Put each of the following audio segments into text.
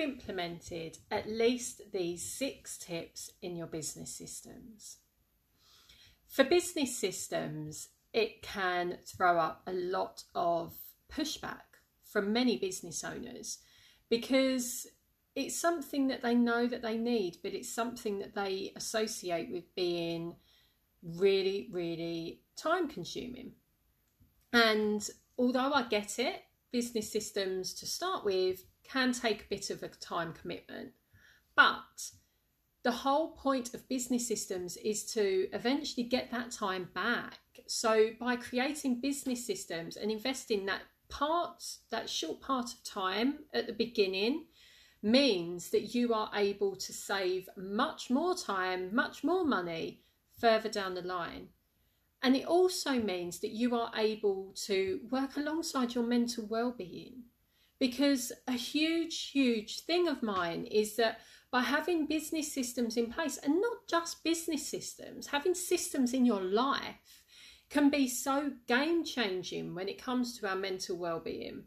implemented at least these six tips in your business systems? For business systems, it can throw up a lot of pushback from many business owners because it's something that they know that they need, but it's something that they associate with being really, really time consuming. And although I get it, business systems to start with can take a bit of a time commitment. But the whole point of business systems is to eventually get that time back. So by creating business systems and investing that part, that short part of time at the beginning, means that you are able to save much more time, much more money further down the line. And it also means that you are able to work alongside your mental well-being. Because a huge, huge thing of mine is that by having business systems in place, and not just business systems, having systems in your life can be so game changing when it comes to our mental well-being.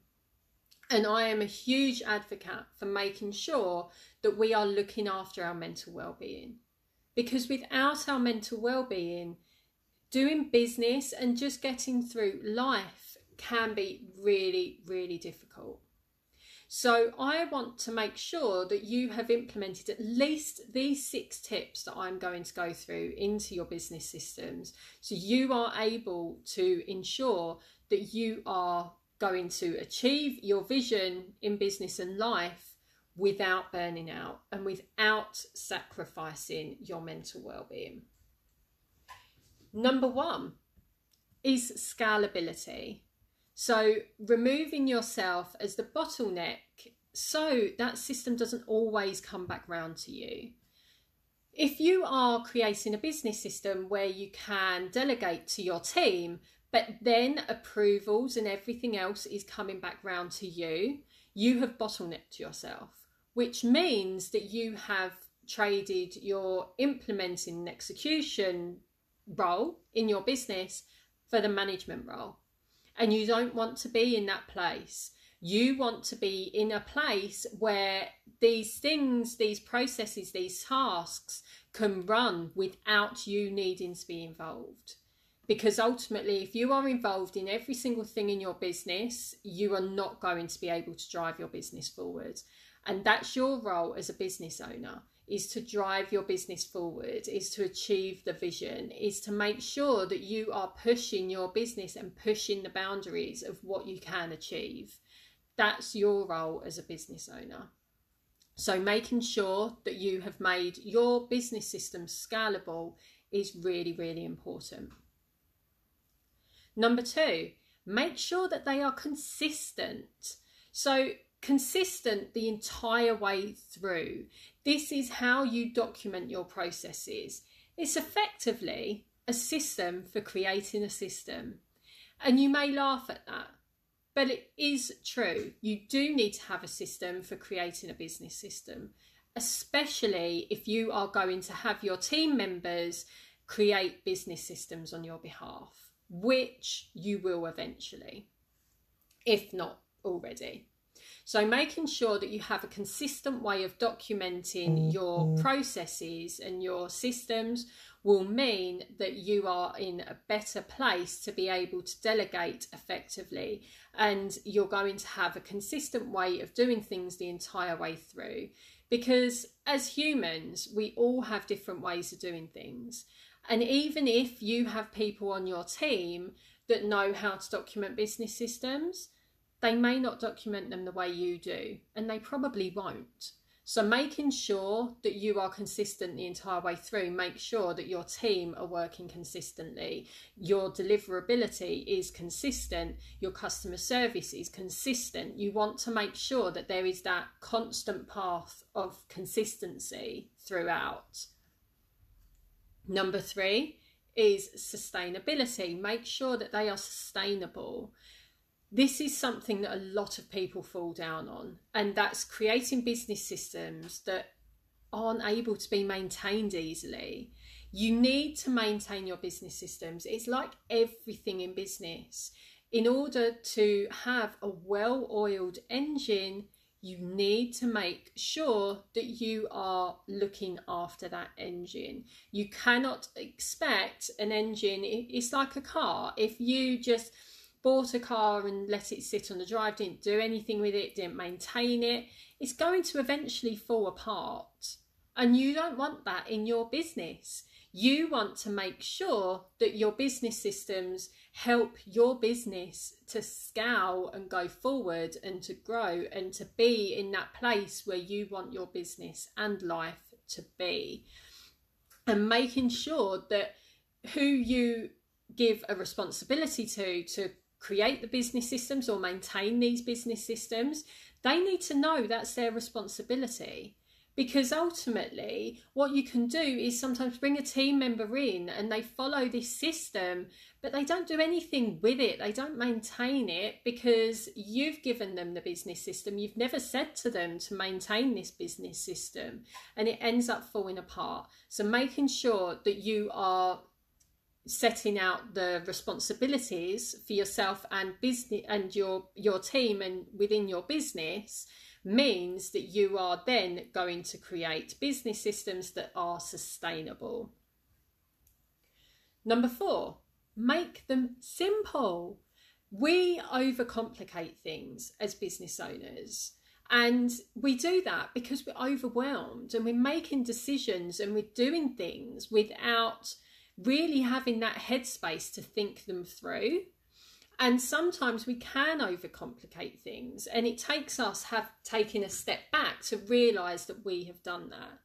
And I am a huge advocate for making sure that we are looking after our mental well-being. Because without our mental well-being, doing business and just getting through life can be really, really difficult. So, I want to make sure that you have implemented at least these six tips that I'm going to go through into your business systems so you are able to ensure that you are going to achieve your vision in business and life without burning out and without sacrificing your mental well-being. Number 1 is scalability. So removing yourself as the bottleneck so that system doesn't always come back round to you. If you are creating a business system where you can delegate to your team, but then approvals and everything else is coming back round to you, you have bottlenecked yourself, which means that you have traded your implementing and execution role in your business for the management role. And you don't want to be in that place. You want to be in a place where these things, these processes, these tasks can run without you needing to be involved because ultimately if you are involved in every single thing in your business you are not going to be able to drive your business forward and that's your role as a business owner is to drive your business forward is to achieve the vision is to make sure that you are pushing your business and pushing the boundaries of what you can achieve. That's your role as a business owner. So making sure that you have made your business system scalable is really really important. Number two, make sure that they are consistent. So, consistent the entire way through. This is how you document your processes. It's effectively a system for creating a system. And you may laugh at that, but it is true. You do need to have a system for creating a business system, especially if you are going to have your team members create business systems on your behalf which you will eventually, if not already. So, making sure that you have a consistent way of documenting your mm-hmm. processes and your systems will mean that you are in a better place to be able to delegate effectively and you're going to have a consistent way of doing things the entire way through. Because as humans, we all have different ways of doing things. And even if you have people on your team that know how to document business systems, they may not document them the way you do, and they probably won't. So, making sure that you are consistent the entire way through, make sure that your team are working consistently, your deliverability is consistent, your customer service is consistent. You want to make sure that there is that constant path of consistency throughout. Number three is sustainability. Make sure that they are sustainable. This is something that a lot of people fall down on, and that's creating business systems that aren't able to be maintained easily. You need to maintain your business systems. It's like everything in business. In order to have a well oiled engine, you need to make sure that you are looking after that engine. You cannot expect an engine, it's like a car. If you just bought a car and let it sit on the drive, didn't do anything with it, didn't maintain it, it's going to eventually fall apart. And you don't want that in your business. You want to make sure that your business systems help your business to scale and go forward and to grow and to be in that place where you want your business and life to be. And making sure that who you give a responsibility to to create the business systems or maintain these business systems, they need to know that's their responsibility. Because ultimately what you can do is sometimes bring a team member in and they follow this system but they don't do anything with it. They don't maintain it because you've given them the business system. You've never said to them to maintain this business system and it ends up falling apart. So making sure that you are setting out the responsibilities for yourself and business and your your team and within your business means that you are then going to create business systems that are sustainable. Number four, make them simple. We overcomplicate things as business owners. And we do that because we're overwhelmed and we're making decisions and we're doing things without really having that headspace to think them through. And sometimes we can overcomplicate things, and it takes us have taken a step back to realize that we have done that.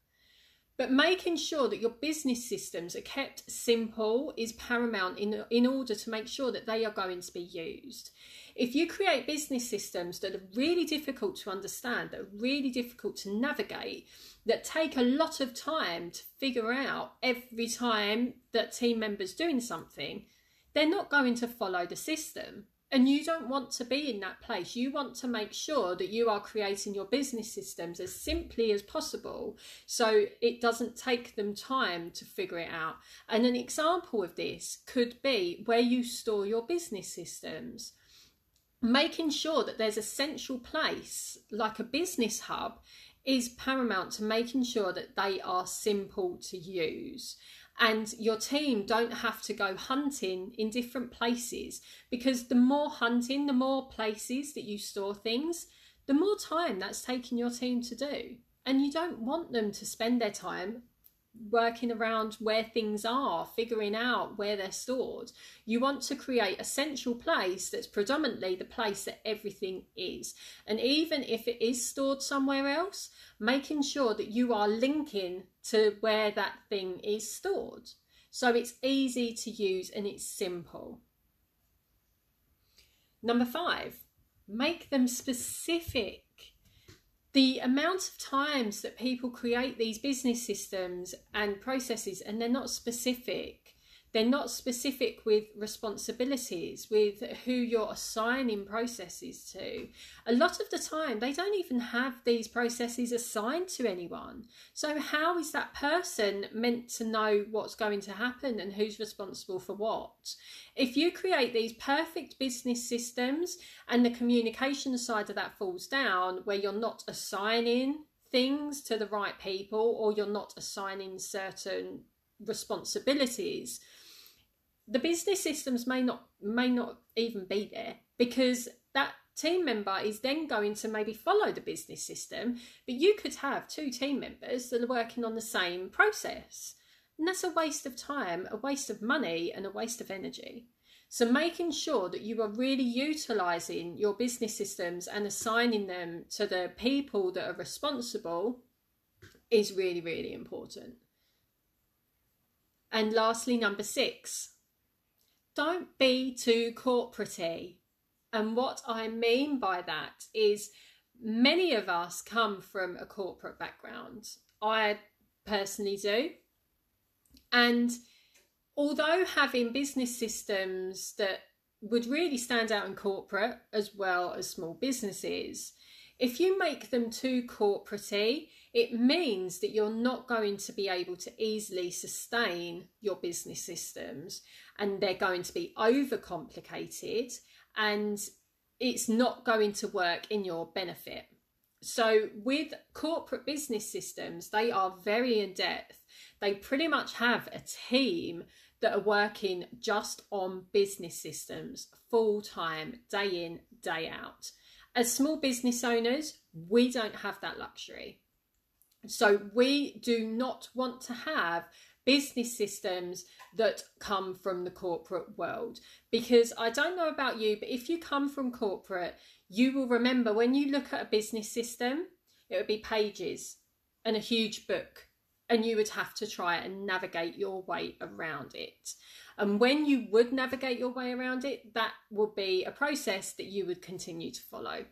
But making sure that your business systems are kept simple is paramount in, in order to make sure that they are going to be used. If you create business systems that are really difficult to understand, that are really difficult to navigate, that take a lot of time to figure out every time that team members doing something, they're not going to follow the system. And you don't want to be in that place. You want to make sure that you are creating your business systems as simply as possible so it doesn't take them time to figure it out. And an example of this could be where you store your business systems. Making sure that there's a central place, like a business hub, is paramount to making sure that they are simple to use and your team don't have to go hunting in different places because the more hunting, the more places that you store things, the more time that's taking your team to do. And you don't want them to spend their time working around where things are, figuring out where they're stored. You want to create a central place that's predominantly the place that everything is. And even if it is stored somewhere else, making sure that you are linking to where that thing is stored. So it's easy to use and it's simple. Number five, make them specific the amount of times that people create these business systems and processes and they're not specific they're not specific with responsibilities, with who you're assigning processes to. A lot of the time, they don't even have these processes assigned to anyone. So, how is that person meant to know what's going to happen and who's responsible for what? If you create these perfect business systems and the communication side of that falls down, where you're not assigning things to the right people or you're not assigning certain responsibilities the business systems may not may not even be there because that team member is then going to maybe follow the business system but you could have two team members that are working on the same process. And that's a waste of time a waste of money and a waste of energy. So making sure that you are really utilizing your business systems and assigning them to the people that are responsible is really really important. And lastly number 6 don't be too corporatey. And what I mean by that is many of us come from a corporate background. I personally do. And although having business systems that would really stand out in corporate as well as small businesses, if you make them too corporatey, it means that you're not going to be able to easily sustain your business systems and they're going to be overcomplicated and it's not going to work in your benefit. So, with corporate business systems, they are very in depth. They pretty much have a team that are working just on business systems full time, day in, day out. As small business owners, we don't have that luxury. So, we do not want to have business systems that come from the corporate world. Because I don't know about you, but if you come from corporate, you will remember when you look at a business system, it would be pages and a huge book, and you would have to try and navigate your way around it. And when you would navigate your way around it, that would be a process that you would continue to follow.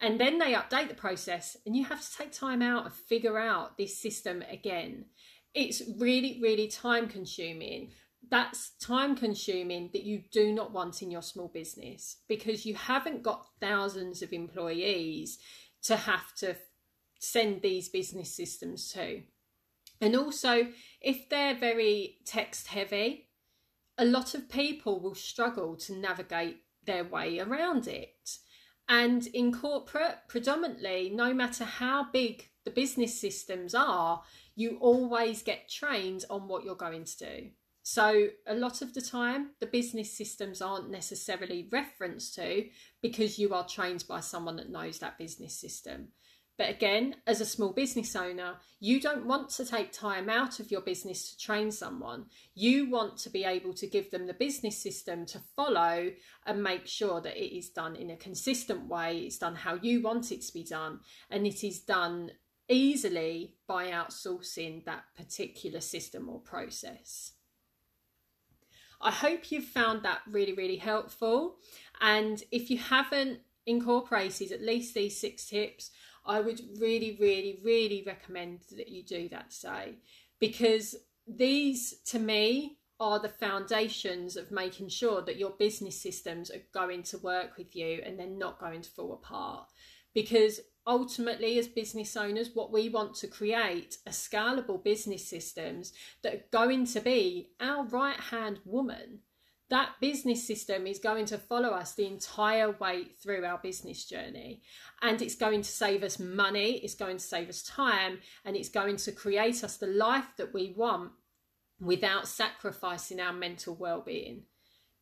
And then they update the process, and you have to take time out and figure out this system again. It's really, really time consuming. That's time consuming that you do not want in your small business because you haven't got thousands of employees to have to send these business systems to. And also, if they're very text heavy, a lot of people will struggle to navigate their way around it. And in corporate, predominantly, no matter how big the business systems are, you always get trained on what you're going to do. So, a lot of the time, the business systems aren't necessarily referenced to because you are trained by someone that knows that business system. But again, as a small business owner, you don't want to take time out of your business to train someone. You want to be able to give them the business system to follow and make sure that it is done in a consistent way, it's done how you want it to be done, and it is done easily by outsourcing that particular system or process. I hope you've found that really, really helpful. And if you haven't incorporated at least these six tips, I would really, really, really recommend that you do that today because these, to me, are the foundations of making sure that your business systems are going to work with you and they're not going to fall apart. Because ultimately, as business owners, what we want to create are scalable business systems that are going to be our right hand woman that business system is going to follow us the entire way through our business journey. And it's going to save us money, it's going to save us time, and it's going to create us the life that we want without sacrificing our mental well being.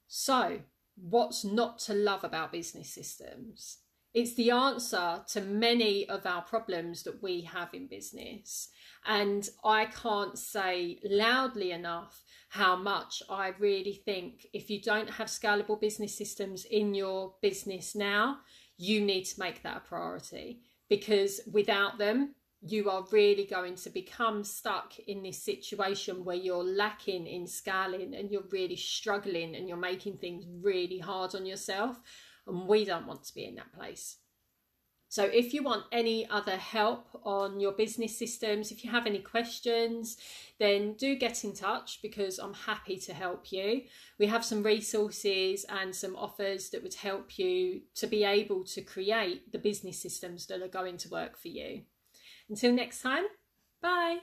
So, what's not to love about business systems? It's the answer to many of our problems that we have in business. And I can't say loudly enough how much I really think if you don't have scalable business systems in your business now, you need to make that a priority because without them, you are really going to become stuck in this situation where you're lacking in scaling and you're really struggling and you're making things really hard on yourself. And we don't want to be in that place. So, if you want any other help on your business systems, if you have any questions, then do get in touch because I'm happy to help you. We have some resources and some offers that would help you to be able to create the business systems that are going to work for you. Until next time, bye.